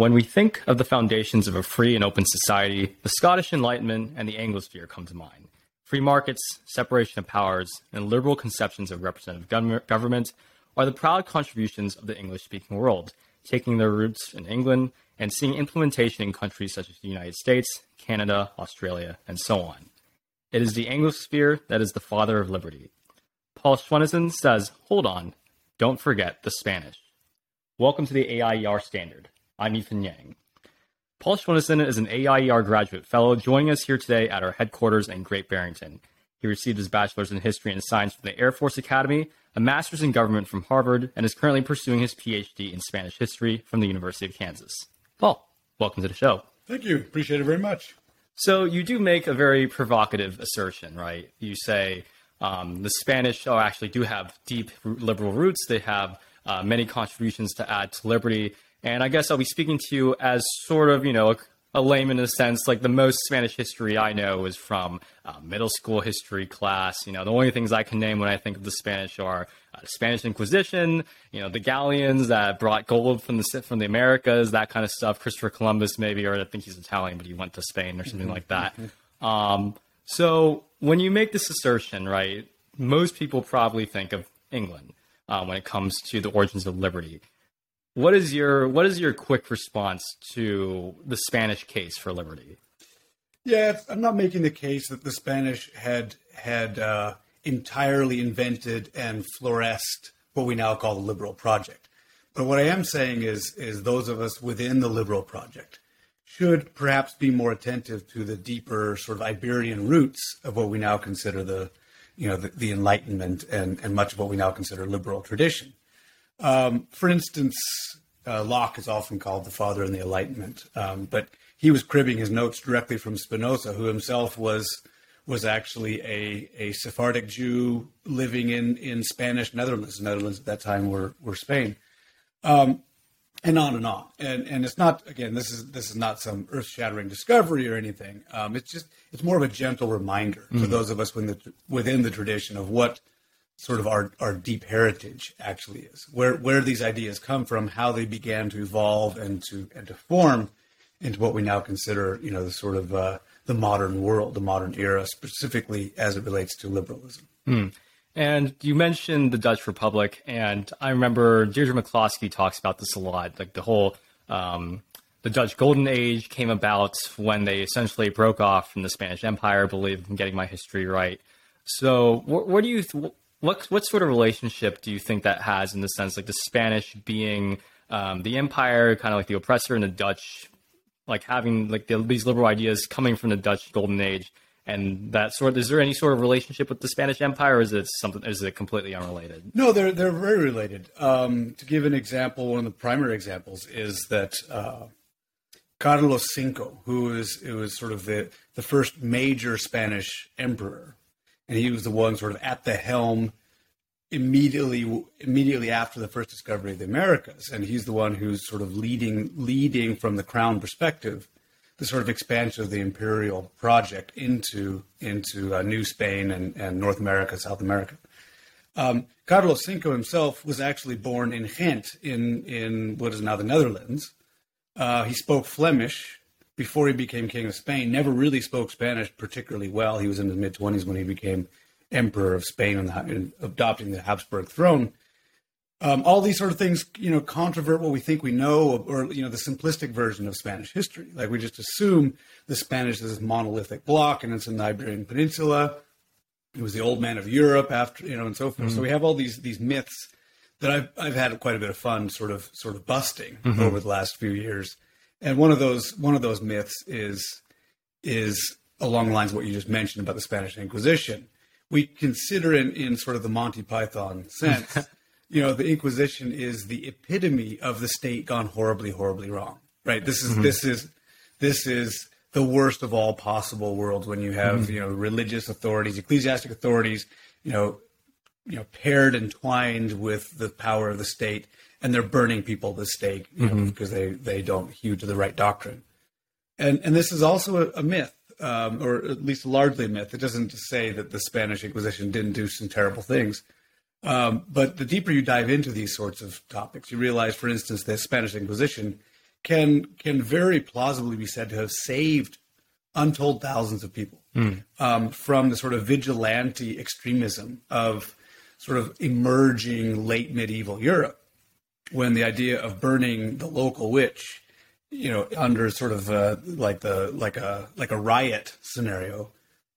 When we think of the foundations of a free and open society, the Scottish Enlightenment and the Anglosphere come to mind. Free markets, separation of powers, and liberal conceptions of representative government are the proud contributions of the English speaking world, taking their roots in England and seeing implementation in countries such as the United States, Canada, Australia, and so on. It is the Anglosphere that is the father of liberty. Paul Schwennesen says, hold on, don't forget the Spanish. Welcome to the AIER Standard. I'm Ethan Yang. Paul Schwennesen is an AIER graduate fellow joining us here today at our headquarters in Great Barrington. He received his bachelor's in history and science from the Air Force Academy, a master's in government from Harvard, and is currently pursuing his PhD in Spanish history from the University of Kansas. Paul, welcome to the show. Thank you. Appreciate it very much. So, you do make a very provocative assertion, right? You say um, the Spanish oh, actually do have deep liberal roots, they have uh, many contributions to add to liberty and I guess I'll be speaking to you as sort of, you know, a, a layman in a sense. Like the most Spanish history I know is from uh, middle school history class. You know, the only things I can name when I think of the Spanish are uh, the Spanish Inquisition, you know, the galleons that brought gold from the from the Americas, that kind of stuff. Christopher Columbus, maybe, or I think he's Italian, but he went to Spain or something mm-hmm. like that. Mm-hmm. Um, so when you make this assertion, right, most people probably think of England uh, when it comes to the origins of liberty. What is your what is your quick response to the Spanish case for liberty? Yeah, I'm not making the case that the Spanish had had uh, entirely invented and flourished what we now call the liberal project. But what I am saying is is those of us within the liberal project should perhaps be more attentive to the deeper sort of Iberian roots of what we now consider the you know the, the Enlightenment and, and much of what we now consider liberal tradition. Um, for instance, uh, Locke is often called the father in the Enlightenment, um, but he was cribbing his notes directly from Spinoza, who himself was was actually a, a Sephardic Jew living in, in Spanish Netherlands. The Netherlands at that time were were Spain, um, and on and on. And and it's not again this is this is not some earth shattering discovery or anything. Um, it's just it's more of a gentle reminder mm-hmm. to those of us within the, within the tradition of what sort of our, our deep heritage actually is, where where these ideas come from, how they began to evolve and to and to form into what we now consider, you know, the sort of uh, the modern world, the modern era, specifically as it relates to liberalism. Mm. And you mentioned the Dutch Republic, and I remember Deirdre McCloskey talks about this a lot. Like the whole um, the Dutch Golden Age came about when they essentially broke off from the Spanish Empire. I believe I'm getting my history right. So, what, what do you th- what what sort of relationship do you think that has in the sense like the Spanish being um, the empire, kind of like the oppressor, and the Dutch, like having like the, these liberal ideas coming from the Dutch Golden Age, and that sort. Is there any sort of relationship with the Spanish Empire, or is it something? Is it completely unrelated? No, they're they're very related. Um, to give an example, one of the primary examples is that. Uh, Carlos V, who was it was sort of the the first major Spanish emperor, and he was the one sort of at the helm immediately immediately after the first discovery of the Americas, and he's the one who's sort of leading leading from the crown perspective the sort of expansion of the imperial project into into uh, New Spain and, and North America, South America. Um, Carlos Cinco himself was actually born in Ghent, in in what is now the Netherlands. Uh, he spoke Flemish, before he became king of Spain, never really spoke Spanish particularly well. He was in his mid 20s when he became emperor of Spain and, and adopting the Habsburg throne. Um, all these sort of things, you know, controvert what we think we know, or you know, the simplistic version of Spanish history. Like we just assume the Spanish is this monolithic block, and it's in the Iberian Peninsula. It was the old man of Europe after, you know, and so forth. Mm-hmm. So we have all these these myths that I've I've had quite a bit of fun, sort of sort of busting mm-hmm. over the last few years. And one of those one of those myths is is along the lines of what you just mentioned about the Spanish Inquisition. We consider in, in sort of the Monty Python sense, you know, the Inquisition is the epitome of the state gone horribly, horribly wrong. Right? This is mm-hmm. this is this is the worst of all possible worlds when you have, mm-hmm. you know, religious authorities, ecclesiastic authorities, you know, you know, paired and twined with the power of the state and they're burning people at the stake you know, mm-hmm. because they, they don't hew to the right doctrine. And and this is also a, a myth, um, or at least largely a myth. It doesn't say that the Spanish Inquisition didn't do some terrible things. Um, but the deeper you dive into these sorts of topics, you realize, for instance, the Spanish Inquisition can can very plausibly be said to have saved untold thousands of people mm. um, from the sort of vigilante extremism of sort of emerging late medieval Europe, when the idea of burning the local witch, you know, under sort of uh, like the like a like a riot scenario,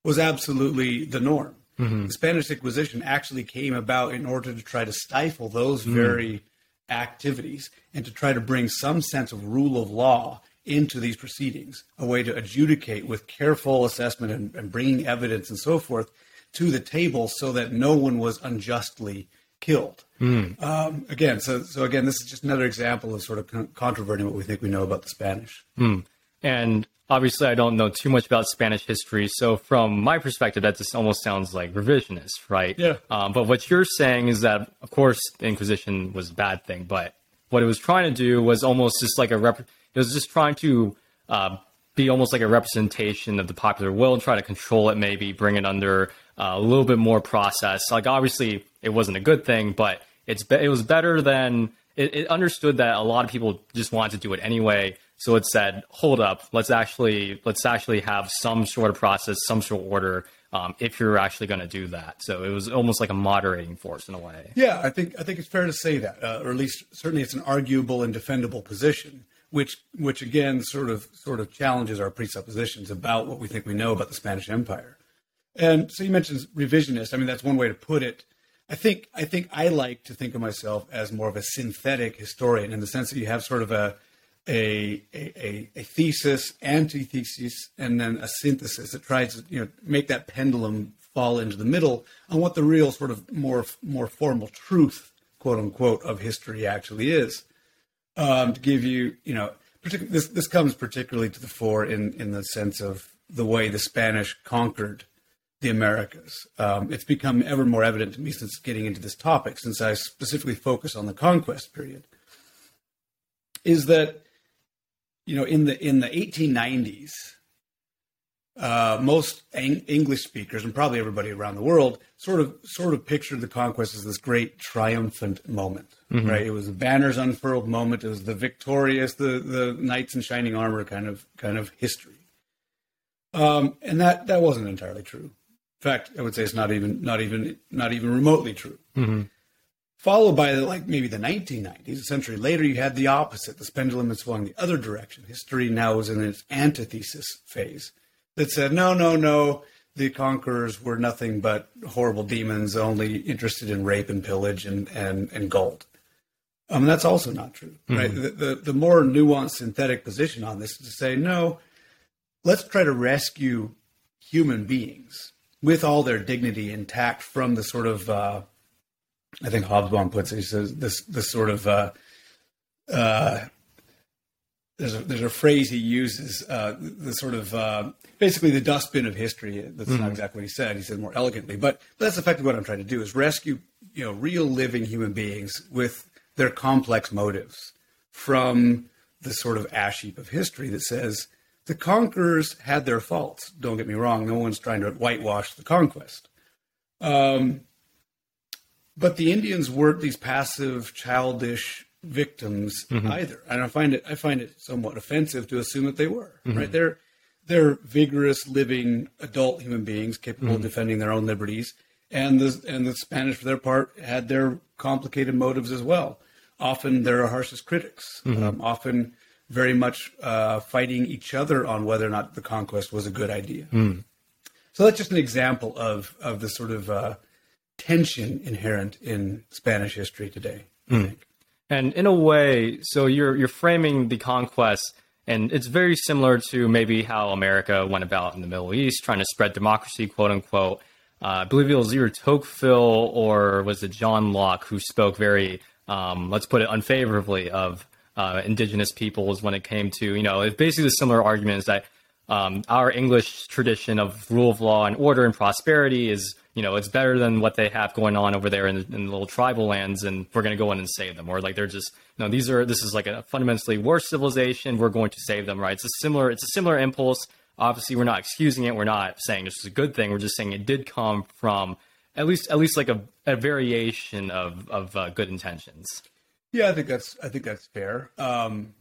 was absolutely the norm. Mm-hmm. The Spanish Inquisition actually came about in order to try to stifle those mm. very activities and to try to bring some sense of rule of law into these proceedings, a way to adjudicate with careful assessment and, and bringing evidence and so forth to the table so that no one was unjustly killed. Mm. Um, again, so so again, this is just another example of sort of con- controverting what we think we know about the Spanish. Mm. And obviously, I don't know too much about Spanish history, so from my perspective, that just almost sounds like revisionist, right? Yeah. Um, but what you're saying is that, of course, the Inquisition was a bad thing, but what it was trying to do was almost just like a rep. It was just trying to uh, be almost like a representation of the popular will and try to control it, maybe bring it under a little bit more process. Like obviously, it wasn't a good thing, but it's be- it was better than it, it understood that a lot of people just wanted to do it anyway. So it said, hold up, let's actually let's actually have some sort of process, some sort of order. Um, if you're actually going to do that, so it was almost like a moderating force in a way. Yeah, I think I think it's fair to say that, uh, or at least certainly it's an arguable and defendable position which which again sort of sort of challenges our presuppositions about what we think we know about the Spanish Empire. And so you mentioned revisionist. I mean, that's one way to put it. I think I think I like to think of myself as more of a synthetic historian in the sense that you have sort of a a a, a thesis, antithesis, and then a synthesis that tries to you know make that pendulum fall into the middle on what the real sort of more more formal truth, quote unquote, of history actually is um, to give you, you know, partic- this this comes particularly to the fore in in the sense of the way the Spanish conquered the Americas. Um, it's become ever more evident to me since getting into this topic, since I specifically focus on the conquest period, is that you know in the in the 1890s uh, most Eng- English speakers and probably everybody around the world sort of sort of pictured the conquest as this great triumphant moment, mm-hmm. right? It was a banners unfurled moment. It was the victorious, the the knights in shining armor kind of kind of history. Um, and that that wasn't entirely true. In fact, I would say it's not even not even not even remotely true. Mm-hmm. Followed by like maybe the 1990s, a century later, you had the opposite. The pendulum had swung the other direction. History now was in its antithesis phase that said, no, no, no, the conquerors were nothing but horrible demons, only interested in rape and pillage and, and, and gold. Um, that's also not true, mm-hmm. right? The, the, the more nuanced synthetic position on this is to say, no, let's try to rescue human beings with all their dignity intact from the sort of, uh, I think Hobsbawm puts it, he says, this, this sort of, uh, uh, there's a, there's a phrase he uses, uh, the sort of uh, basically the dustbin of history. That's mm-hmm. not exactly what he said. He said more elegantly, but, but that's effectively what I'm trying to do: is rescue you know real living human beings with their complex motives from the sort of ash heap of history that says the conquerors had their faults. Don't get me wrong; no one's trying to whitewash the conquest. Um, but the Indians weren't these passive, childish victims mm-hmm. either. And I find it I find it somewhat offensive to assume that they were. Mm-hmm. Right? They're they're vigorous, living adult human beings capable mm-hmm. of defending their own liberties. And the and the Spanish, for their part, had their complicated motives as well. Often they're our harshest critics. Mm-hmm. Um, often very much uh, fighting each other on whether or not the conquest was a good idea. Mm. So that's just an example of of the sort of uh, tension inherent in Spanish history today. I mm. think. And in a way, so you're you're framing the conquest, and it's very similar to maybe how America went about in the Middle East, trying to spread democracy, quote unquote. Uh, I believe it was either Tocqueville or was it John Locke who spoke very, um, let's put it, unfavorably of uh, indigenous peoples when it came to, you know, it's basically similar argument is that um, our English tradition of rule of law and order and prosperity is you know, it's better than what they have going on over there in the, in the little tribal lands, and we're going to go in and save them. Or like they're just, you know, these are this is like a fundamentally worse civilization. We're going to save them, right? It's a similar, it's a similar impulse. Obviously, we're not excusing it. We're not saying this is a good thing. We're just saying it did come from at least at least like a, a variation of of uh, good intentions. Yeah, I think that's I think that's fair. Um,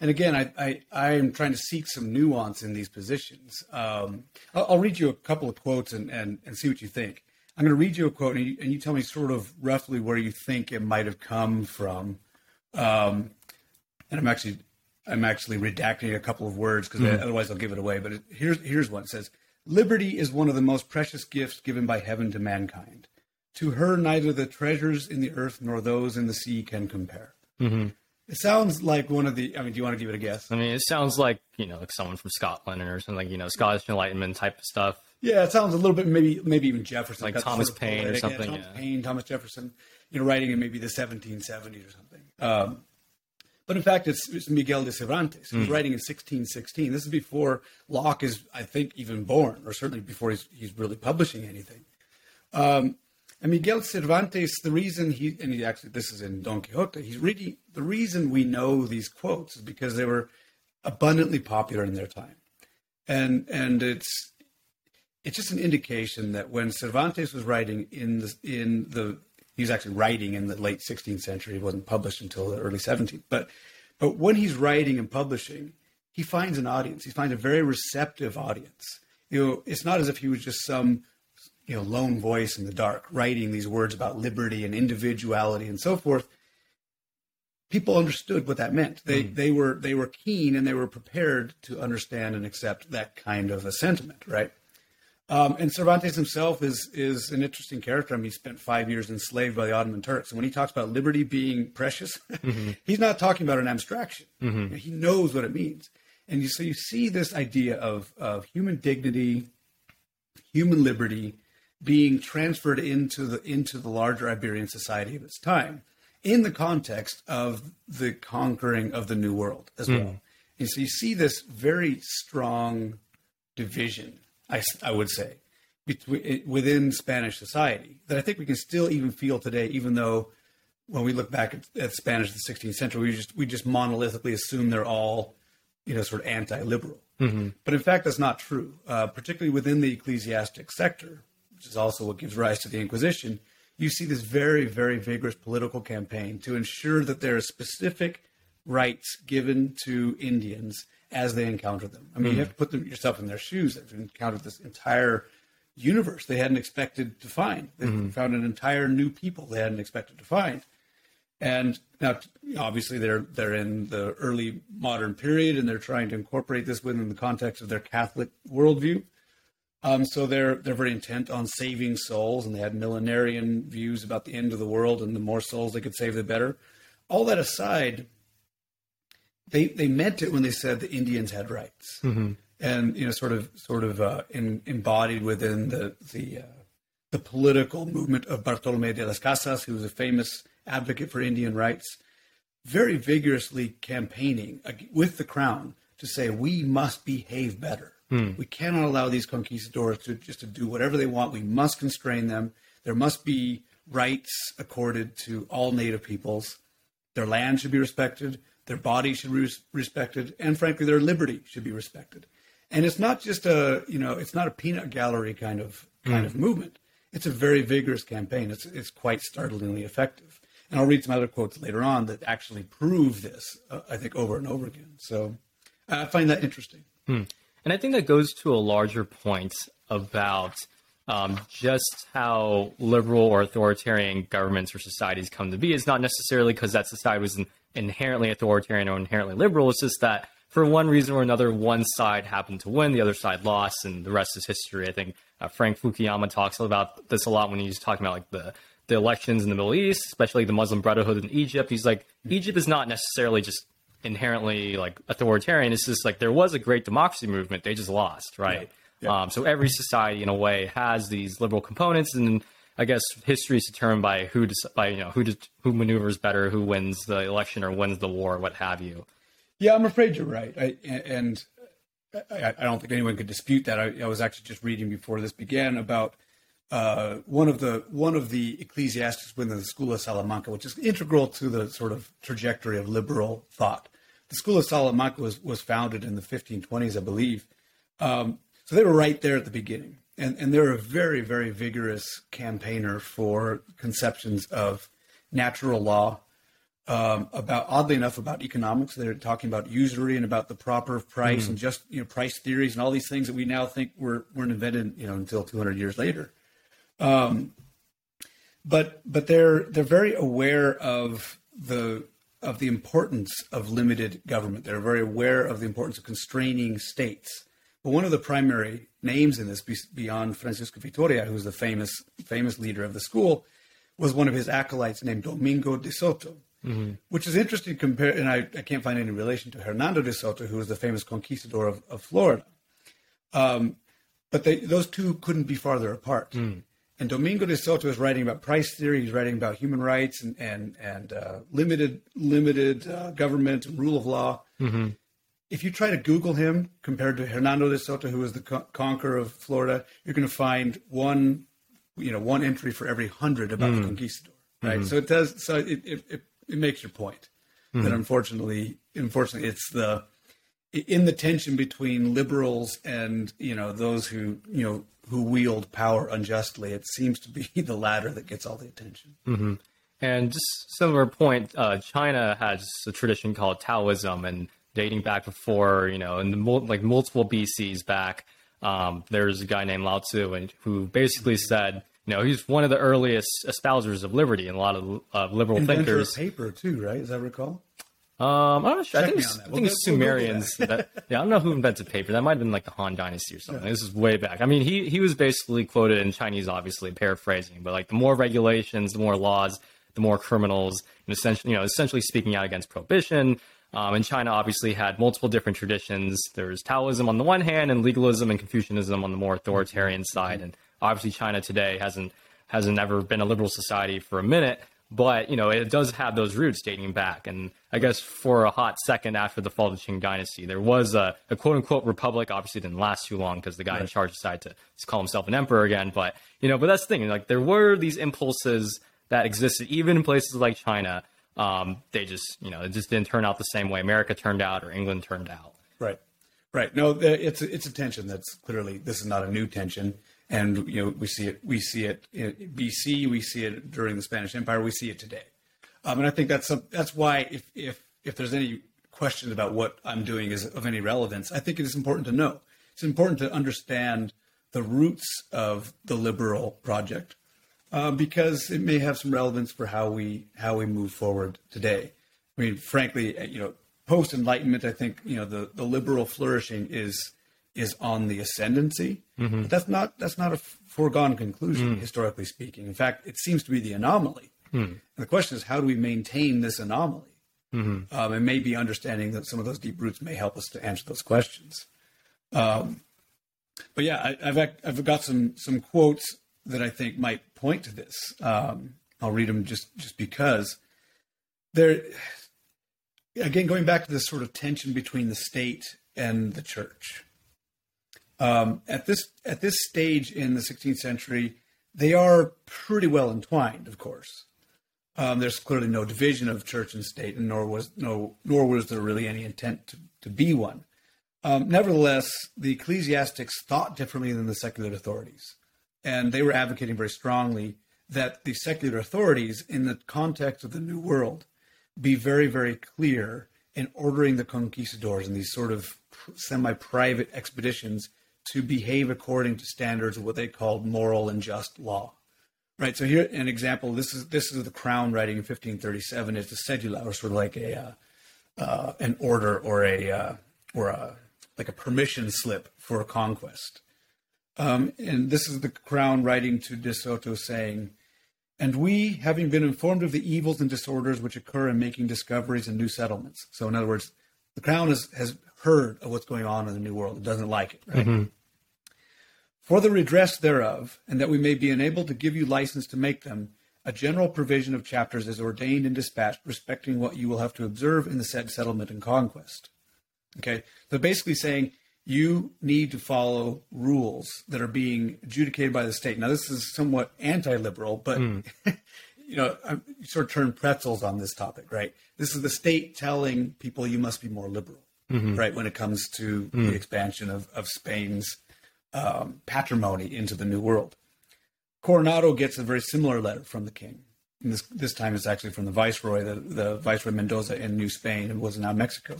and again, I, I, I am trying to seek some nuance in these positions. Um, I'll, I'll, read you a couple of quotes and, and, and see what you think. I'm going to read you a quote, and you, and you tell me sort of roughly where you think it might have come from. Um, and I'm actually I'm actually redacting a couple of words because mm. otherwise I'll give it away. But it, here's here's one. It says, "Liberty is one of the most precious gifts given by heaven to mankind. To her, neither the treasures in the earth nor those in the sea can compare." Mm-hmm. It sounds like one of the. I mean, do you want to give it a guess? I mean, it sounds like you know, like someone from Scotland or something like you know, Scottish Enlightenment type of stuff. Yeah, it sounds a little bit maybe maybe even Jefferson, like Thomas sort of Paine or something. Yeah, Thomas yeah. Paine, Thomas Jefferson, you know, writing in maybe the 1770s or something. Um, but in fact, it's, it's Miguel de Cervantes who's mm. writing in 1616. This is before Locke is, I think, even born, or certainly before he's, he's really publishing anything. Um, and Miguel Cervantes, the reason he, and he actually, this is in Don Quixote, he's reading, the reason we know these quotes is because they were abundantly popular in their time. And, and it's, it's just an indication that when Cervantes was writing in the, in the, he was actually writing in the late 16th century. He wasn't published until the early 17th. But, but when he's writing and publishing, he finds an audience. He finds a very receptive audience. You know, it's not as if he was just some you know lone voice in the dark writing these words about liberty and individuality and so forth people understood what that meant they mm. they were they were keen and they were prepared to understand and accept that kind of a sentiment right um, and Cervantes himself is is an interesting character. I mean, he spent five years enslaved by the Ottoman Turks. And when he talks about liberty being precious, mm-hmm. he's not talking about an abstraction. Mm-hmm. He knows what it means. And you, so you see this idea of, of human dignity, human liberty, being transferred into the into the larger Iberian society of its time in the context of the conquering of the New World as mm. well. And so you see this very strong division, I, I would say, between, within Spanish society that I think we can still even feel today, even though when we look back at, at Spanish in the 16th century, we just we just monolithically assume they're all, you know, sort of anti-liberal. Mm-hmm. But in fact, that's not true, uh, particularly within the ecclesiastic sector which is also what gives rise to the Inquisition, you see this very, very vigorous political campaign to ensure that there are specific rights given to Indians as they encounter them. I mean, mm. you hmm. have to put them, yourself in their shoes. They've encountered this entire universe they hadn't expected to find. They mm-hmm. found an entire new people they hadn't expected to find. And now, obviously, they're they're in the early modern period, and they're trying to incorporate this within the context of their Catholic worldview. Um, so they're they're very intent on saving souls, and they had millenarian views about the end of the world, and the more souls they could save, the better. All that aside, they they meant it when they said the Indians had rights, mm-hmm. and you know, sort of sort of uh, in, embodied within the the uh, the political movement of Bartolome de las Casas, who was a famous advocate for Indian rights, very vigorously campaigning with the crown to say we must behave better Hmm. We cannot allow these conquistadors to just to do whatever they want. We must constrain them. There must be rights accorded to all native peoples. Their land should be respected. Their body should be respected, and frankly, their liberty should be respected. And it's not just a you know it's not a peanut gallery kind of kind of hmm. movement. It's a very vigorous campaign. It's it's quite startlingly effective. And I'll read some other quotes later on that actually prove this. Uh, I think over and over again. So I find that interesting. Hmm. And I think that goes to a larger point about um, just how liberal or authoritarian governments or societies come to be. It's not necessarily because that society was inherently authoritarian or inherently liberal. It's just that for one reason or another, one side happened to win, the other side lost, and the rest is history. I think uh, Frank Fukuyama talks about this a lot when he's talking about like the the elections in the Middle East, especially the Muslim Brotherhood in Egypt. He's like, Egypt is not necessarily just inherently like authoritarian. It's just like there was a great democracy movement. They just lost, right? Yeah. Yeah. Um, so every society, in a way, has these liberal components, and I guess history is determined by who by you know who des- who maneuvers better, who wins the election or wins the war, what have you. Yeah, I'm afraid you're right, I, and I, I, don't think anyone could dispute that. I, I, was actually just reading before this began about uh, one of the one of the ecclesiastics within the School of Salamanca, which is integral to the sort of trajectory of liberal thought. The School of Salamanca was was founded in the 1520s, I believe. Um, so they were right there at the beginning, and and they're a very very vigorous campaigner for conceptions of natural law, um, about oddly enough about economics. They're talking about usury and about the proper price mm. and just you know price theories and all these things that we now think were weren't invented you know until 200 years later. Um, but but they're they're very aware of the of the importance of limited government. They're very aware of the importance of constraining states. But one of the primary names in this, beyond Francisco Vitoria, who was the famous famous leader of the school, was one of his acolytes named Domingo de Soto, mm-hmm. which is interesting to compare. And I, I, can't find any relation to Hernando de Soto, who was the famous conquistador of, of Florida. Um, but they, those two couldn't be farther apart. Mm. And Domingo de Soto is writing about price theory. He's writing about human rights and and and uh, limited limited uh, government and rule of law. Mm-hmm. If you try to Google him compared to Hernando de Soto, who was the co- conqueror of Florida, you're going to find one, you know, one entry for every hundred about mm-hmm. the conquistador. Right. Mm-hmm. So it does. So it it, it, it makes your point that mm-hmm. unfortunately, unfortunately, it's the in the tension between liberals and you know those who you know who wield power unjustly. It seems to be the latter that gets all the attention. Mm-hmm. And just similar point, uh, China has a tradition called Taoism, and dating back before, you know, in the like multiple BCs back, um, there's a guy named Lao Tzu, and who basically said, you know, he's one of the earliest espousers of liberty, and a lot of uh, liberal Inventor thinkers. Of paper too, right? Does that recall? Um, I'm not sure. Check I think, it's, I think we'll Sumerians. We'll that, yeah, I don't know who invented paper. That might have been like the Han Dynasty or something. Yeah. This is way back. I mean, he he was basically quoted in Chinese, obviously paraphrasing, but like the more regulations, the more laws, the more criminals, and essentially, you know, essentially speaking out against prohibition. Um, and China obviously had multiple different traditions. There's Taoism on the one hand, and legalism and Confucianism on the more authoritarian side. And obviously, China today hasn't hasn't ever been a liberal society for a minute but you know it does have those roots dating back. And i guess for a hot second after the fall of the qing dynasty there was a, a quote unquote republic. Obviously didn't last too long because the guy right. in charge decided to, to call himself an emperor again. But you know but that's the thing. Like there were these impulses that existed even in places like china. Um, they just you know it just didn't turn out the same way america turned out or england turned out. Right. Right. No it's it's a tension that's clearly this is not a new tension and you know we see it we see it in BC, we see it during the Spanish Empire, we see it today, um, and I think that's some, that's why if if if there's any question about what I'm doing is of any relevance, I think it is important to know. It's important to understand the roots of the liberal project uh, because it may have some relevance for how we how we move forward today. I mean, frankly, you know, post Enlightenment, I think you know the the liberal flourishing is is on the ascendancy. Mm-hmm. But that's not that's not a foregone conclusion, mm. historically speaking. In fact, it seems to be the anomaly. Mm. And the question is, how do we maintain this anomaly? Mm-hmm. Um, and maybe understanding that some of those deep roots may help us to answer those questions. Um, but yeah, I, have I've got some some quotes that I think might point to this. Um, I'll read them just just because they're again going back to this sort of tension between the state and the church. Um, at this at this stage in the 16th century, they are pretty well entwined. Of course, um, there's clearly no division of church and state, and nor was no nor was there really any intent to, to be one. Um, nevertheless, the ecclesiastics thought differently than the secular authorities, and they were advocating very strongly that the secular authorities, in the context of the New World, be very very clear in ordering the conquistadors and these sort of semi-private expeditions to behave according to standards of what they called moral and just law. Right. So here, an example. This is this is the crown writing in 1537. It's a cedula, or sort of like a uh, uh, an order or a uh, or a like a permission slip for a conquest. Um, and this is the crown writing to De Soto saying, "And we, having been informed of the evils and disorders which occur in making discoveries and new settlements." So, in other words, the crown has has heard of what's going on in the New World. It doesn't like it, right? Mm-hmm for the redress thereof, and that we may be enabled to give you license to make them, a general provision of chapters is ordained and dispatched respecting what you will have to observe in the said settlement and conquest. Okay, so basically saying you need to follow rules that are being adjudicated by the state. Now, this is somewhat anti-liberal, but mm. you know, I'm, you sort of turn pretzels on this topic, right? This is the state telling people you must be more liberal, mm-hmm. right? When it comes to mm. the expansion of, of Spain's um, patrimony into the New World. Coronado gets a very similar letter from the king. this this time it's actually from the viceroy, the, the viceroy Mendoza in New Spain, and was now Mexico,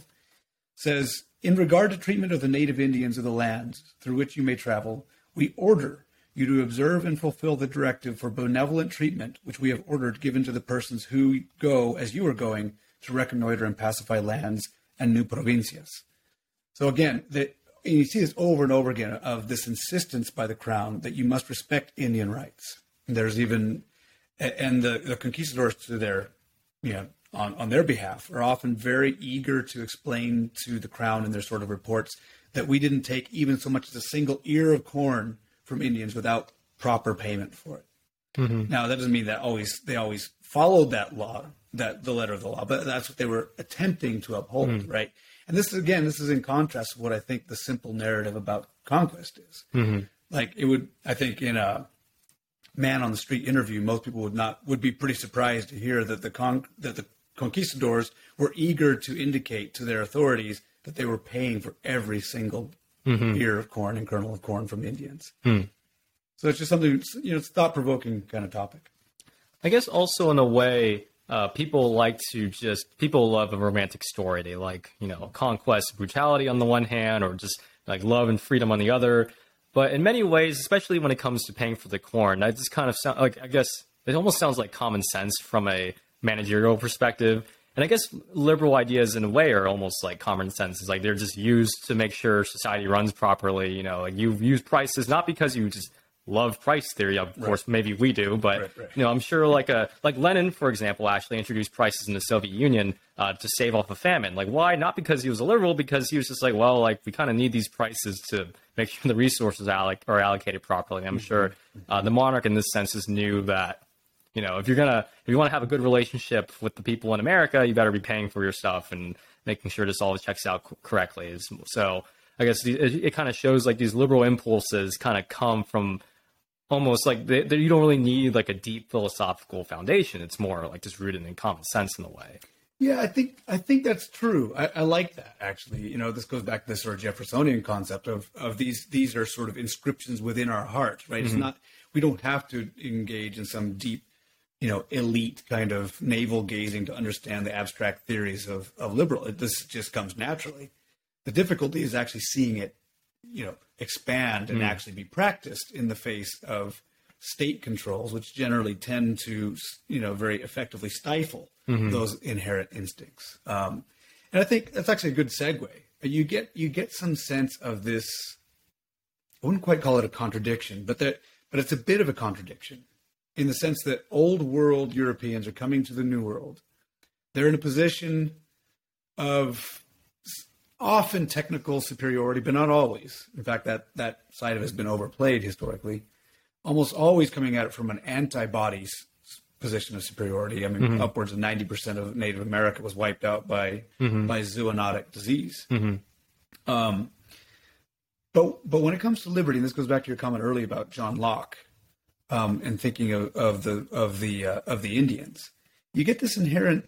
says in regard to treatment of the native Indians of the lands through which you may travel, we order you to observe and fulfill the directive for benevolent treatment which we have ordered given to the persons who go as you are going to reconnoiter and pacify lands and new provincias. So again, the, you see this over and over again of this insistence by the crown that you must respect Indian rights. And there's even, and the, the conquistadors to their, you know, on, on their behalf are often very eager to explain to the crown in their sort of reports that we didn't take even so much as a single ear of corn from Indians without proper payment for it. Mm-hmm. Now that doesn't mean that always they always followed that law, that the letter of the law, but that's what they were attempting to uphold, mm-hmm. right? And this is again, this is in contrast with what I think the simple narrative about conquest is. Mm-hmm. Like it would, I think, in a man on the street interview, most people would not would be pretty surprised to hear that the con that the conquistadors were eager to indicate to their authorities that they were paying for every single mm-hmm. ear of corn and kernel of corn from Indians. Mm. So it's just something, you know, it's thought provoking kind of topic. I guess also in a way, uh, people like to just people love a romantic story. They like you know conquest, brutality on the one hand, or just like love and freedom on the other. But in many ways, especially when it comes to paying for the corn, that just kind of sound like I guess it almost sounds like common sense from a managerial perspective. And I guess liberal ideas, in a way, are almost like common sense. It's like they're just used to make sure society runs properly. You know, like you use prices not because you just love price theory. Of right. course, maybe we do, but right, right. you know, I'm sure like a like Lenin, for example, actually introduced prices in the Soviet Union uh, to save off a famine. Like, why? Not because he was a liberal, because he was just like, well, like we kind of need these prices to make sure the resources alloc- are allocated properly. I'm mm-hmm. sure uh, the monarch, in this sense, is knew that you know, if you're gonna if you want to have a good relationship with the people in America, you better be paying for your stuff and making sure this all checks out correctly. So I guess it, it kind of shows like these liberal impulses kind of come from almost like they, they, you don't really need like a deep philosophical foundation. It's more like just rooted in common sense in a way. Yeah, I think I think that's true. I, I, like that actually. You know, this goes back to this sort of Jeffersonian concept of of these these are sort of inscriptions within our heart, right? Mm-hmm. It's not we don't have to engage in some deep you know, elite kind of navel gazing to understand the abstract theories of, of liberal. It, this just comes naturally. The difficulty is actually seeing it, you know, expand and mm. actually be practiced in the face of state controls, which generally tend to, you know, very effectively stifle mm-hmm. those inherent instincts. Um, and I think that's actually a good segue. You get you get some sense of this. I wouldn't quite call it a contradiction, but that but it's a bit of a contradiction in the sense that old world Europeans are coming to the new world. They're in a position of often technical superiority, but not always. In fact, that, that side of it has been overplayed historically. Almost always coming at it from an antibodies position of superiority. I mean, mm-hmm. upwards of 90% of Native America was wiped out by, mm-hmm. by zoonotic disease. Mm-hmm. Um, but, but when it comes to liberty, and this goes back to your comment earlier about John Locke, um, and thinking of, of the of the uh, of the Indians, you get this inherent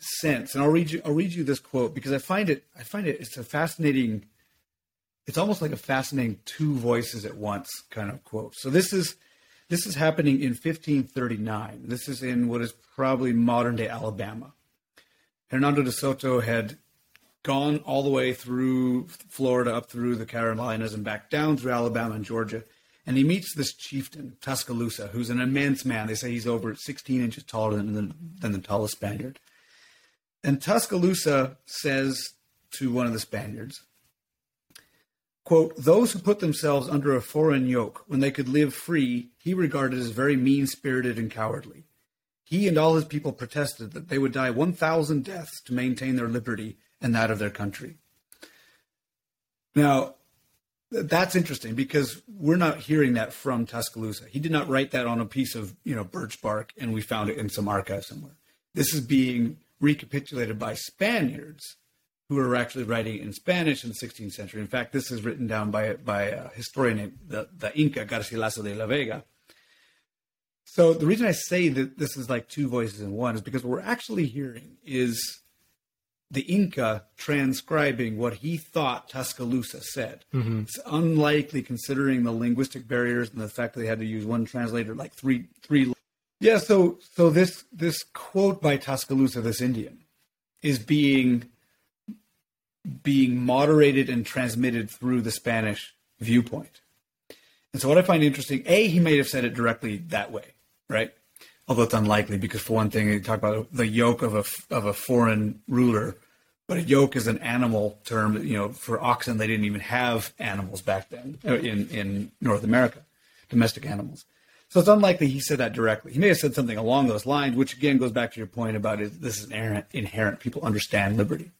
sense. And I'll read you I'll read you this quote because I find it I find it it's a fascinating. It's almost like a fascinating two voices at once kind of quote. So this is this is happening in 1539. This is in what is probably modern day Alabama. Hernando de Soto had gone all the way through Florida, up through the Carolinas, and back down through Alabama and Georgia and he meets this chieftain, Tuscaloosa, who's an immense man. They say he's over 16 inches taller than the, than the tallest Spaniard. And Tuscaloosa says to one of the Spaniards, quote, those who put themselves under a foreign yoke when they could live free, he regarded as very mean spirited and cowardly. He and all his people protested that they would die 1,000 deaths to maintain their liberty and that of their country. Now, that's interesting because we're not hearing that from Tuscaloosa. He did not write that on a piece of you know birch bark, and we found it in some archive somewhere. This is being recapitulated by Spaniards who were actually writing in Spanish in the 16th century. In fact, this is written down by by a historian named the, the Inca Garcilaso de la Vega. So the reason I say that this is like two voices in one is because what we're actually hearing is the Inca transcribing what he thought Tuscaloosa said. Mm-hmm. It's unlikely considering the linguistic barriers and the fact that they had to use one translator like three three Yeah, so so this this quote by Tuscaloosa, this Indian, is being being moderated and transmitted through the Spanish viewpoint. And so what I find interesting, A, he may have said it directly that way, right? Although it's unlikely because for one thing, they talk about the yoke of a of a foreign ruler, but a yoke is an animal term. You know, for oxen, they didn't even have animals back then uh, in in North America, domestic animals. So it's unlikely he said that directly. He may have said something along those lines, which again goes back to your point about it, this is inherent, inherent. People understand liberty.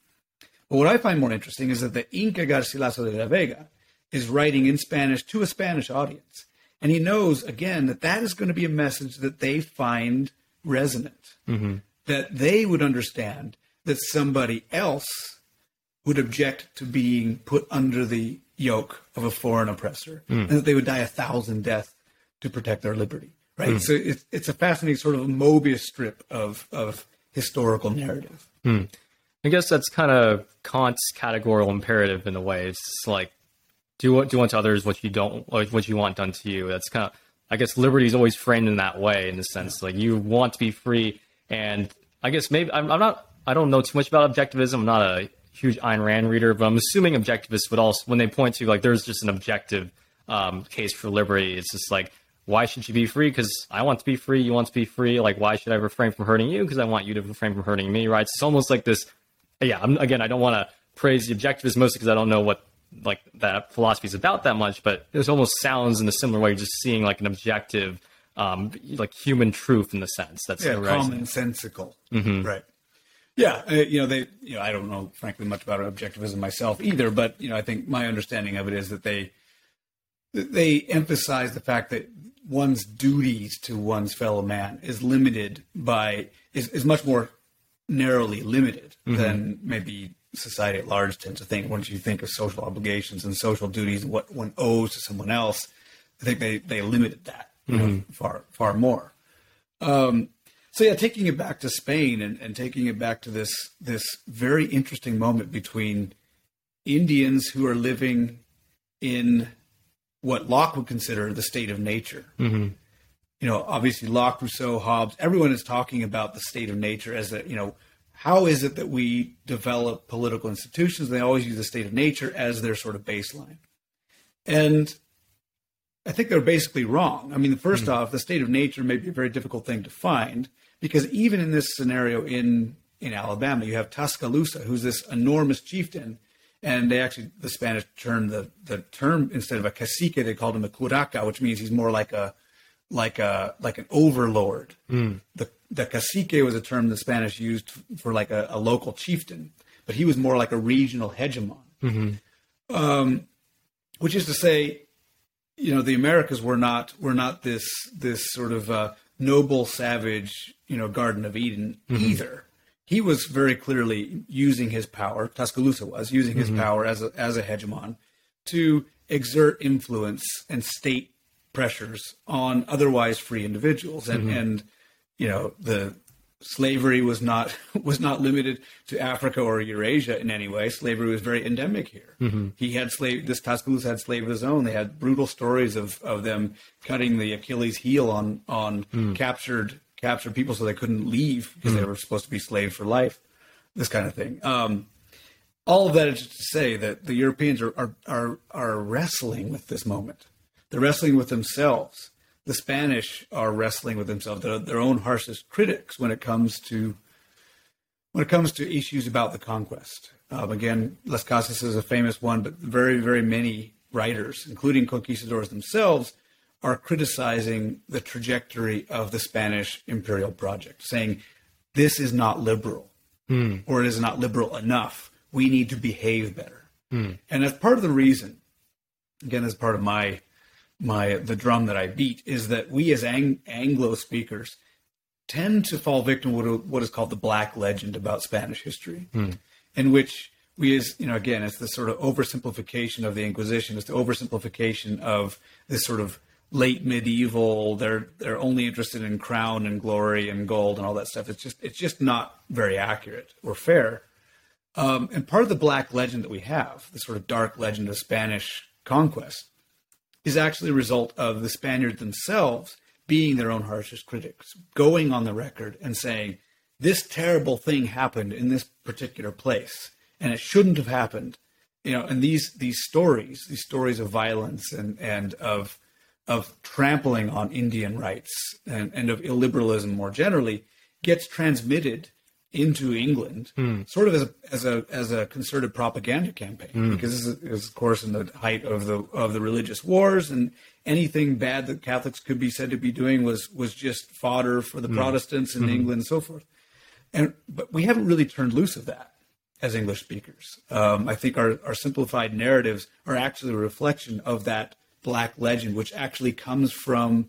But what I find more interesting is that the Inca Garcilaso de la Vega is writing in Spanish to a Spanish audience. And he knows, again, that that is going to be a message that they find resonant, mm-hmm. that they would understand that somebody else would object to being put under the yoke of a foreign oppressor mm. and that they would die a thousand deaths to protect their liberty. Right. Mm. So it's, it's a fascinating sort of Mobius strip of, of historical narrative. Mm. I guess that's kind of Kant's categorical imperative in a way. It's like do what do unto others what you don't like what you want done to you. That's kind of I guess liberty is always framed in that way in the sense like you want to be free, and I guess maybe I'm, I'm not I don't know too much about objectivism. I'm not a huge Ayn Rand reader, but I'm assuming objectivists would also when they point to like there's just an objective um, case for liberty. It's just like why should you be free? Because I want to be free. You want to be free. Like, why should I refrain from hurting you? Because I want you to refrain from hurting me, right? It's almost like this. Yeah, I'm, again, I don't want to praise the objectivists mostly because I don't know what like that philosophy is about that much, but it almost sounds in a similar way, just seeing like an objective, um, like human truth in the sense that's yeah, commonsensical, mm-hmm. right? Yeah, uh, you know they, you know, I don't know frankly much about objectivism myself either, but you know, I think my understanding of it is that they they emphasize the fact that one's duties to one's fellow man is limited by is, is much more narrowly limited mm-hmm. than maybe society at large tends to think once you think of social obligations and social duties and what one owes to someone else i think they they limited that mm-hmm. know, far far more um, so yeah taking it back to spain and, and taking it back to this this very interesting moment between indians who are living in what locke would consider the state of nature mm-hmm. you know obviously locke rousseau hobbes everyone is talking about the state of nature as a you know how is it that we develop political institutions? They always use the state of nature as their sort of baseline. And I think they're basically wrong. I mean, 1st mm-hmm. off, the state of nature may be a very difficult thing to find because even in this scenario in in Alabama, you have Tuscaloosa, who's this enormous chieftain, and they actually the Spanish term the the term instead of a cacique they called him a curaca, which means he's more like a like a like an overlord. Mm. The the cacique was a term the Spanish used for like a, a local chieftain, but he was more like a regional hegemon. Mm-hmm. Um, which is to say, you know, the Americas were not were not this this sort of uh, noble savage, you know, Garden of Eden mm-hmm. either. He was very clearly using his power. Tuscaloosa was using his mm-hmm. power as a as a hegemon to exert influence and state pressures on otherwise free individuals, and mm-hmm. and you know the slavery was not was not limited to Africa or Eurasia in any way. Slavery was very endemic here. Mm-hmm. He had slave. This Tuscaloosa had slave of his own. They had brutal stories of of them cutting the Achilles heel on on mm. captured captured people so they couldn't leave because mm. they were supposed to be slaves for life. This kind of thing. Um, all of that is to say that the Europeans are, are are are wrestling with this moment. They're wrestling with themselves the Spanish are wrestling with themselves, they're their own harshest critics when it comes to when it comes to issues about the conquest. Um, again, Las Casas is a famous one, but very, very many writers, including conquistadors themselves, are criticizing the trajectory of the Spanish imperial project, saying this is not liberal mm. or it is not liberal enough. We need to behave better. Mm. And as part of the reason, again, as part of my my the drum that I beat is that we as Ang- Anglo speakers tend to fall victim to what is called the black legend about Spanish history, hmm. in which we as you know again it's the sort of oversimplification of the Inquisition, it's the oversimplification of this sort of late medieval. They're they're only interested in crown and glory and gold and all that stuff. It's just it's just not very accurate or fair. Um, and part of the black legend that we have, the sort of dark legend of Spanish conquest, is actually a result of the Spaniards themselves being their own harshest critics, going on the record and saying, this terrible thing happened in this particular place and it shouldn't have happened. You know, and these these stories, these stories of violence and, and of of trampling on Indian rights and, and of illiberalism more generally gets transmitted into England, mm. sort of as a, as a as a concerted propaganda campaign, mm. because this is, is, of course in the height of the of the religious wars, and anything bad that Catholics could be said to be doing was was just fodder for the mm. Protestants in mm-hmm. England and so forth. And but we haven't really turned loose of that as English speakers. Um, I think our our simplified narratives are actually a reflection of that black legend, which actually comes from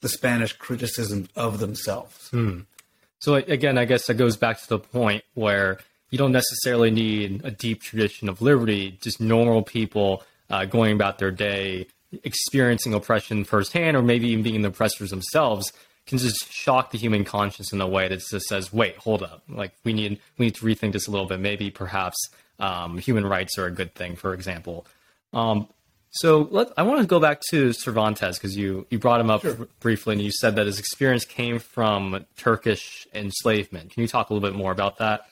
the Spanish criticism of themselves. Hmm. So again, I guess that goes back to the point where you don't necessarily need a deep tradition of liberty, just normal people uh, going about their day, experiencing oppression firsthand, or maybe even being the oppressors themselves, can just shock the human conscience in a way that just says, "Wait, hold up! Like we need we need to rethink this a little bit. Maybe perhaps um, human rights are a good thing, for example." Um, so let, I want to go back to Cervantes because you, you brought him up sure. briefly and you said that his experience came from Turkish enslavement. Can you talk a little bit more about that?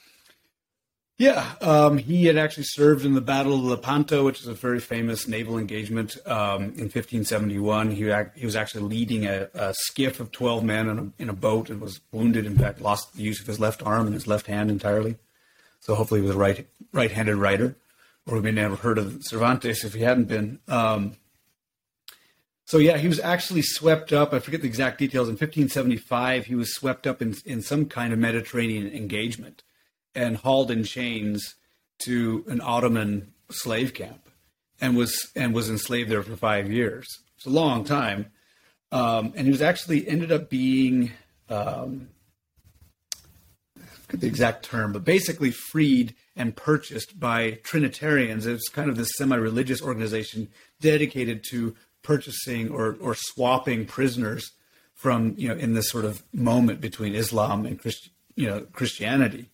Yeah, um, he had actually served in the Battle of Lepanto, which is a very famous naval engagement um, in 1571. He, he was actually leading a, a skiff of 12 men in a, in a, boat and was wounded. In fact, lost the use of his left arm and his left hand entirely. So hopefully, he was a right right-handed writer or we may never heard of Cervantes if he hadn't been. Um, so yeah, he was actually swept up. I forget the exact details. In 1575, he was swept up in in some kind of Mediterranean engagement and hauled in chains to an Ottoman slave camp and was and was enslaved there for five years. It's a long time, um, and he was actually ended up being um, the exact term, but basically freed and purchased by Trinitarians. It's kind of this semi-religious organization dedicated to purchasing or, or swapping prisoners from you know in this sort of moment between Islam and Christ, you know Christianity,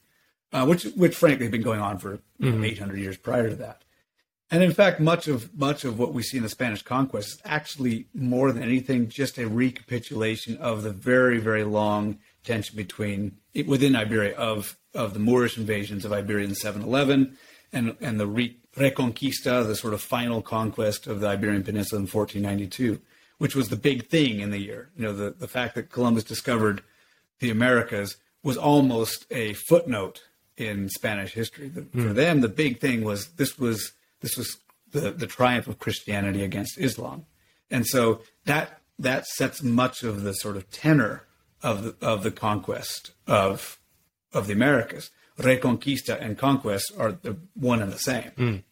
uh, which which frankly had been going on for mm-hmm. 800 years prior to that. And in fact, much of much of what we see in the Spanish conquest is actually more than anything just a recapitulation of the very very long tension between within Iberia of of the Moorish invasions of Iberia in 711 and and the re- Reconquista, the sort of final conquest of the Iberian Peninsula in 1492, which was the big thing in the year. You know, the, the fact that Columbus discovered the Americas was almost a footnote in Spanish history. The, mm. For them, the big thing was this was this was the, the triumph of Christianity against Islam, and so that that sets much of the sort of tenor of the, of the conquest of of the Americas. Reconquista and conquest are the one and the same. Mm.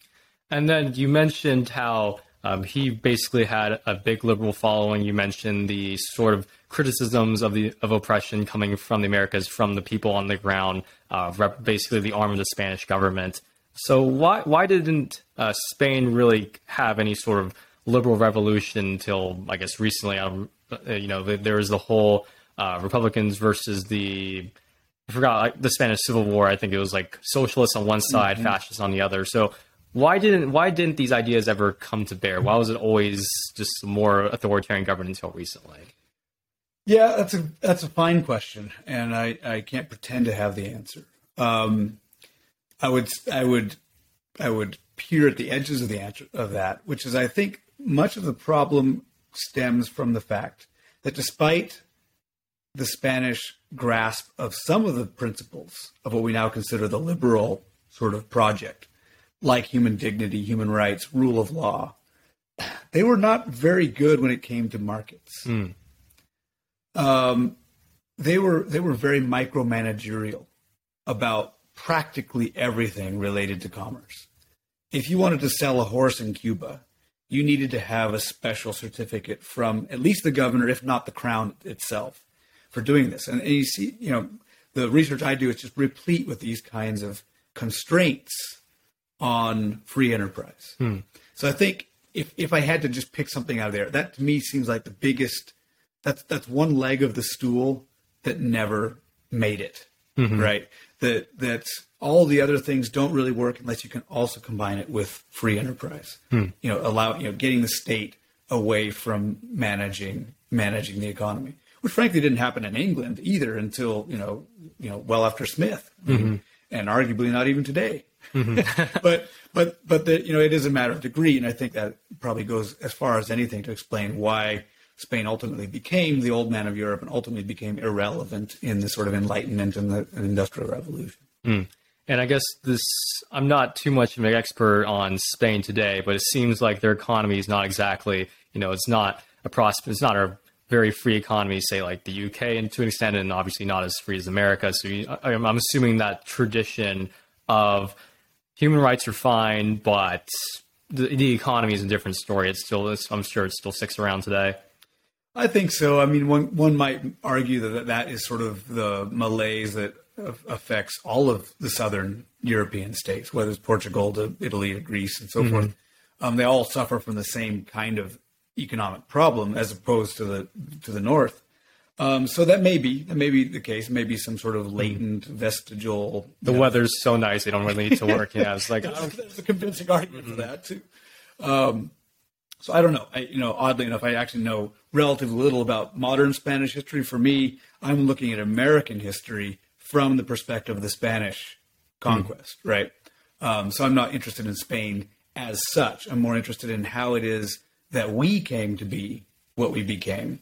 And then you mentioned how um, he basically had a big liberal following. You mentioned the sort of criticisms of the of oppression coming from the Americas, from the people on the ground, uh, rep- basically the arm of the Spanish government. So why why didn't uh, Spain really have any sort of liberal revolution until I guess recently? Um, uh, you know, there was the whole uh, Republicans versus the I forgot like, the Spanish Civil War. I think it was like socialists on one side, mm-hmm. fascists on the other. So why didn't why didn't these ideas ever come to bear? Why was it always just more authoritarian government until recently? Yeah, that's a that's a fine question, and I, I can't pretend to have the answer. Um, I would I would I would peer at the edges of the answer of that, which is I think much of the problem stems from the fact that despite the Spanish grasp of some of the principles of what we now consider the liberal sort of project, like human dignity, human rights, rule of law, they were not very good when it came to markets. Mm. Um, they were they were very micromanagerial about practically everything related to commerce. If you wanted to sell a horse in Cuba, you needed to have a special certificate from at least the governor, if not the crown itself for doing this. And, and you see, you know, the research I do is just replete with these kinds of constraints on free enterprise. Hmm. So I think if if I had to just pick something out of there, that to me seems like the biggest. That's that's one leg of the stool that never made it. Mm-hmm. Right. That that all the other things don't really work unless you can also combine it with free enterprise. Hmm. You know, allow you know getting the state away from managing managing the economy, which frankly didn't happen in England either until you know you know well after Smith, mm-hmm. and arguably not even today. Mm-hmm. but but but the, you know it is a matter of degree, and I think that probably goes as far as anything to explain why Spain ultimately became the old man of Europe and ultimately became irrelevant in the sort of Enlightenment and the Industrial Revolution. Mm. And I guess this, I'm not too much of an expert on Spain today, but it seems like their economy is not exactly, you know, it's not a prosper, it's not a very free economy, say like the UK, and to an extent, and obviously not as free as America. So you, I'm assuming that tradition of human rights are fine, but the, the economy is a different story. It's still, it's, I'm sure it still sticks around today. I think so. I mean, one one might argue that that is sort of the malaise that affects all of the southern European states, whether it's Portugal to Italy to Greece and so mm-hmm. forth. Um, they all suffer from the same kind of economic problem as opposed to the to the north. Um, so that may be that may be the case. Maybe some sort of latent vestigial. The know, weather's so nice; they don't really need to work. yeah, it's like there's a convincing argument mm-hmm. for that too. Um, so I don't know. I, you know, oddly enough, I actually know relatively little about modern Spanish history. For me, I'm looking at American history from the perspective of the Spanish conquest, mm. right? Um, so I'm not interested in Spain as such. I'm more interested in how it is that we came to be what we became,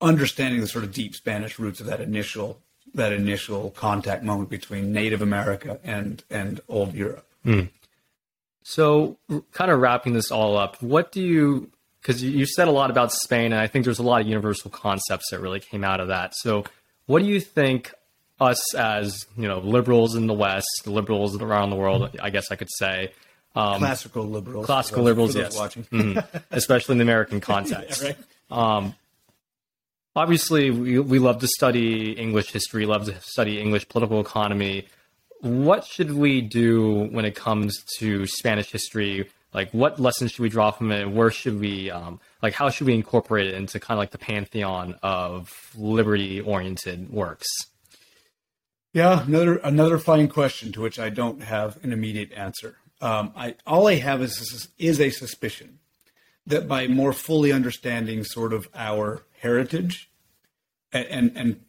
understanding the sort of deep Spanish roots of that initial that initial contact moment between Native America and and old Europe. Mm. So, kind of wrapping this all up, what do you, because you said a lot about Spain, and I think there's a lot of universal concepts that really came out of that. So, what do you think us as, you know, liberals in the West, liberals around the world, I guess I could say, um, classical liberals, classical liberals, yes, watching. mm-hmm. especially in the American context. yeah, right. um, obviously, we, we love to study English history, love to study English political economy what should we do when it comes to Spanish history? Like, what lessons should we draw from it? Where should we, um, like, how should we incorporate it into kind of like the pantheon of liberty-oriented works? Yeah, another another fine question to which I don't have an immediate answer. Um, I all I have is is a suspicion that by more fully understanding sort of our heritage and and, and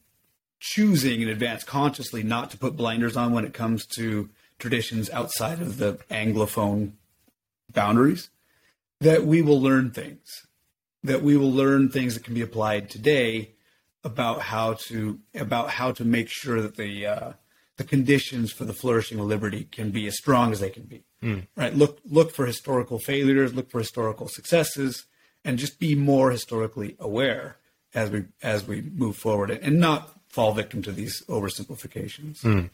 choosing in advance consciously not to put blinders on when it comes to traditions outside of the anglophone boundaries that we will learn things that we will learn things that can be applied today about how to about how to make sure that the uh, the conditions for the flourishing of liberty can be as strong as they can be. Mm. Right? Look look for historical failures, look for historical successes, and just be more historically aware as we as we move forward, and not fall victim to these oversimplifications. Mm.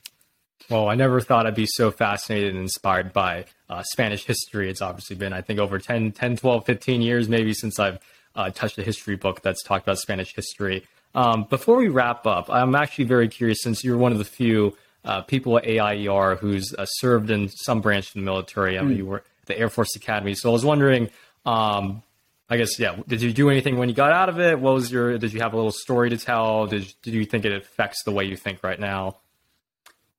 Well, I never thought I'd be so fascinated and inspired by uh, Spanish history. It's obviously been, I think, over 10, 10 12, 15 years maybe since I've uh, touched a history book that's talked about Spanish history. Um, before we wrap up, I'm actually very curious since you're one of the few uh, people at AIER who's uh, served in some branch of the military. I mean, mm. you were at the Air Force Academy. So I was wondering, um, I guess yeah. Did you do anything when you got out of it? What was your? Did you have a little story to tell? Did Did you think it affects the way you think right now?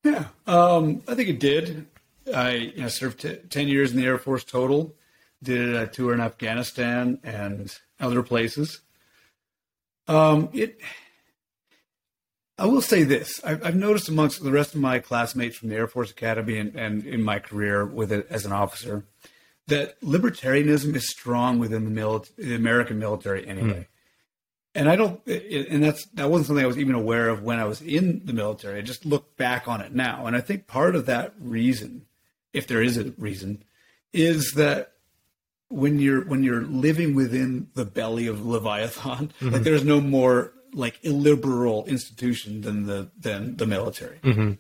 Yeah, um, I think it did. I you know, served t- ten years in the Air Force total. Did a tour in Afghanistan and other places. Um, it. I will say this: I've, I've, noticed amongst the rest of my classmates from the Air Force Academy and, and in my career with it as an officer that libertarianism is strong within the, mili- the American military anyway. Mm. And I don't, and that's that wasn't something I was even aware of when I was in the military. I just look back on it now, and I think part of that reason, if there is a reason, is that when you're when you're living within the belly of Leviathan, mm-hmm. like there's no more like illiberal institution than the than the military. Mm-hmm.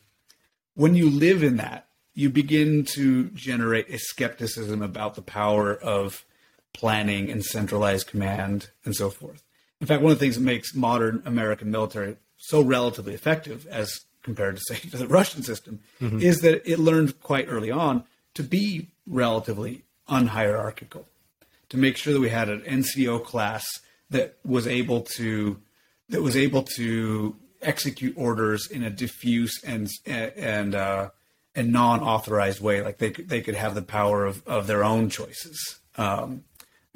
When you live in that, you begin to generate a skepticism about the power of planning and centralized command and so forth. In fact, one of the things that makes modern American military so relatively effective as compared to say to the Russian system mm-hmm. is that it learned quite early on to be relatively unhierarchical, to make sure that we had an NCO class that was able to that was able to execute orders in a diffuse and and uh, a non-authorized way. Like they could, they could have the power of, of their own choices. Um,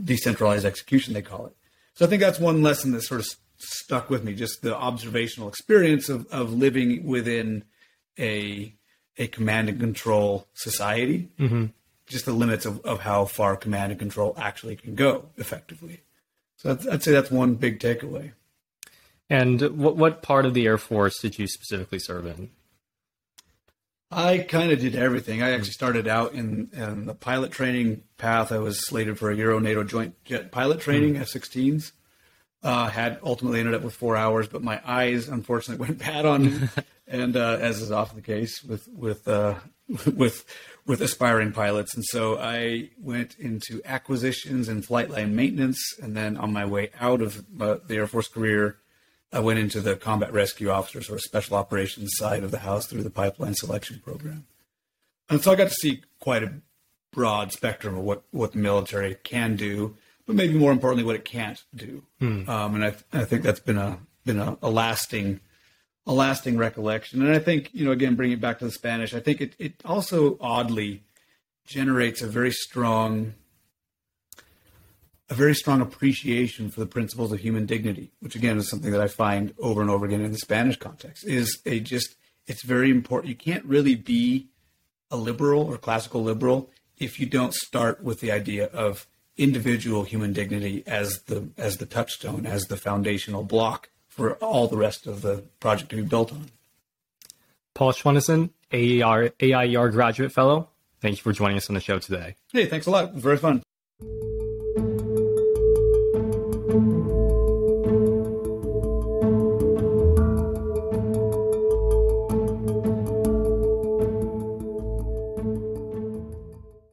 decentralized execution, they call it. So I think that's one lesson that sort of stuck with me, just the observational experience of, of living within a a command and control society. Mm-hmm. Just the limits of, of how far command and control actually can go effectively. So I'd, I'd say that's one big takeaway. And what what part of the Air Force did you specifically serve in? I kind of did everything. I actually started out in, in, the pilot training path. I was slated for a Euro NATO joint jet pilot training, mm. F-16s. Uh, had ultimately ended up with four hours, but my eyes unfortunately went bad on, and uh, as is often the case with with uh, with with aspiring pilots, and so I went into acquisitions and flight line maintenance, and then on my way out of uh, the Air Force career, I went into the combat rescue officer sort of special operations side of the house through the pipeline selection program. And so I got to see quite a broad spectrum of what, what the military can do, but maybe more importantly, what it can't do. Hmm. Um, and I, I think that's been a been a, a, lasting a lasting recollection. And I think you know again bringing it back to the Spanish, I think it it also oddly generates a very strong a very strong appreciation for the principles of human dignity, which again is something that I find over and over again in the Spanish context. Is a just it's very important. You can't really be a liberal or classical liberal if you don't start with the idea of individual human dignity as the as the touchstone, as the foundational block for all the rest of the project to be built on. Paul Schwennesen, AIR, AIER graduate fellow. Thank you for joining us on the show today. Hey, thanks a lot. It was very fun.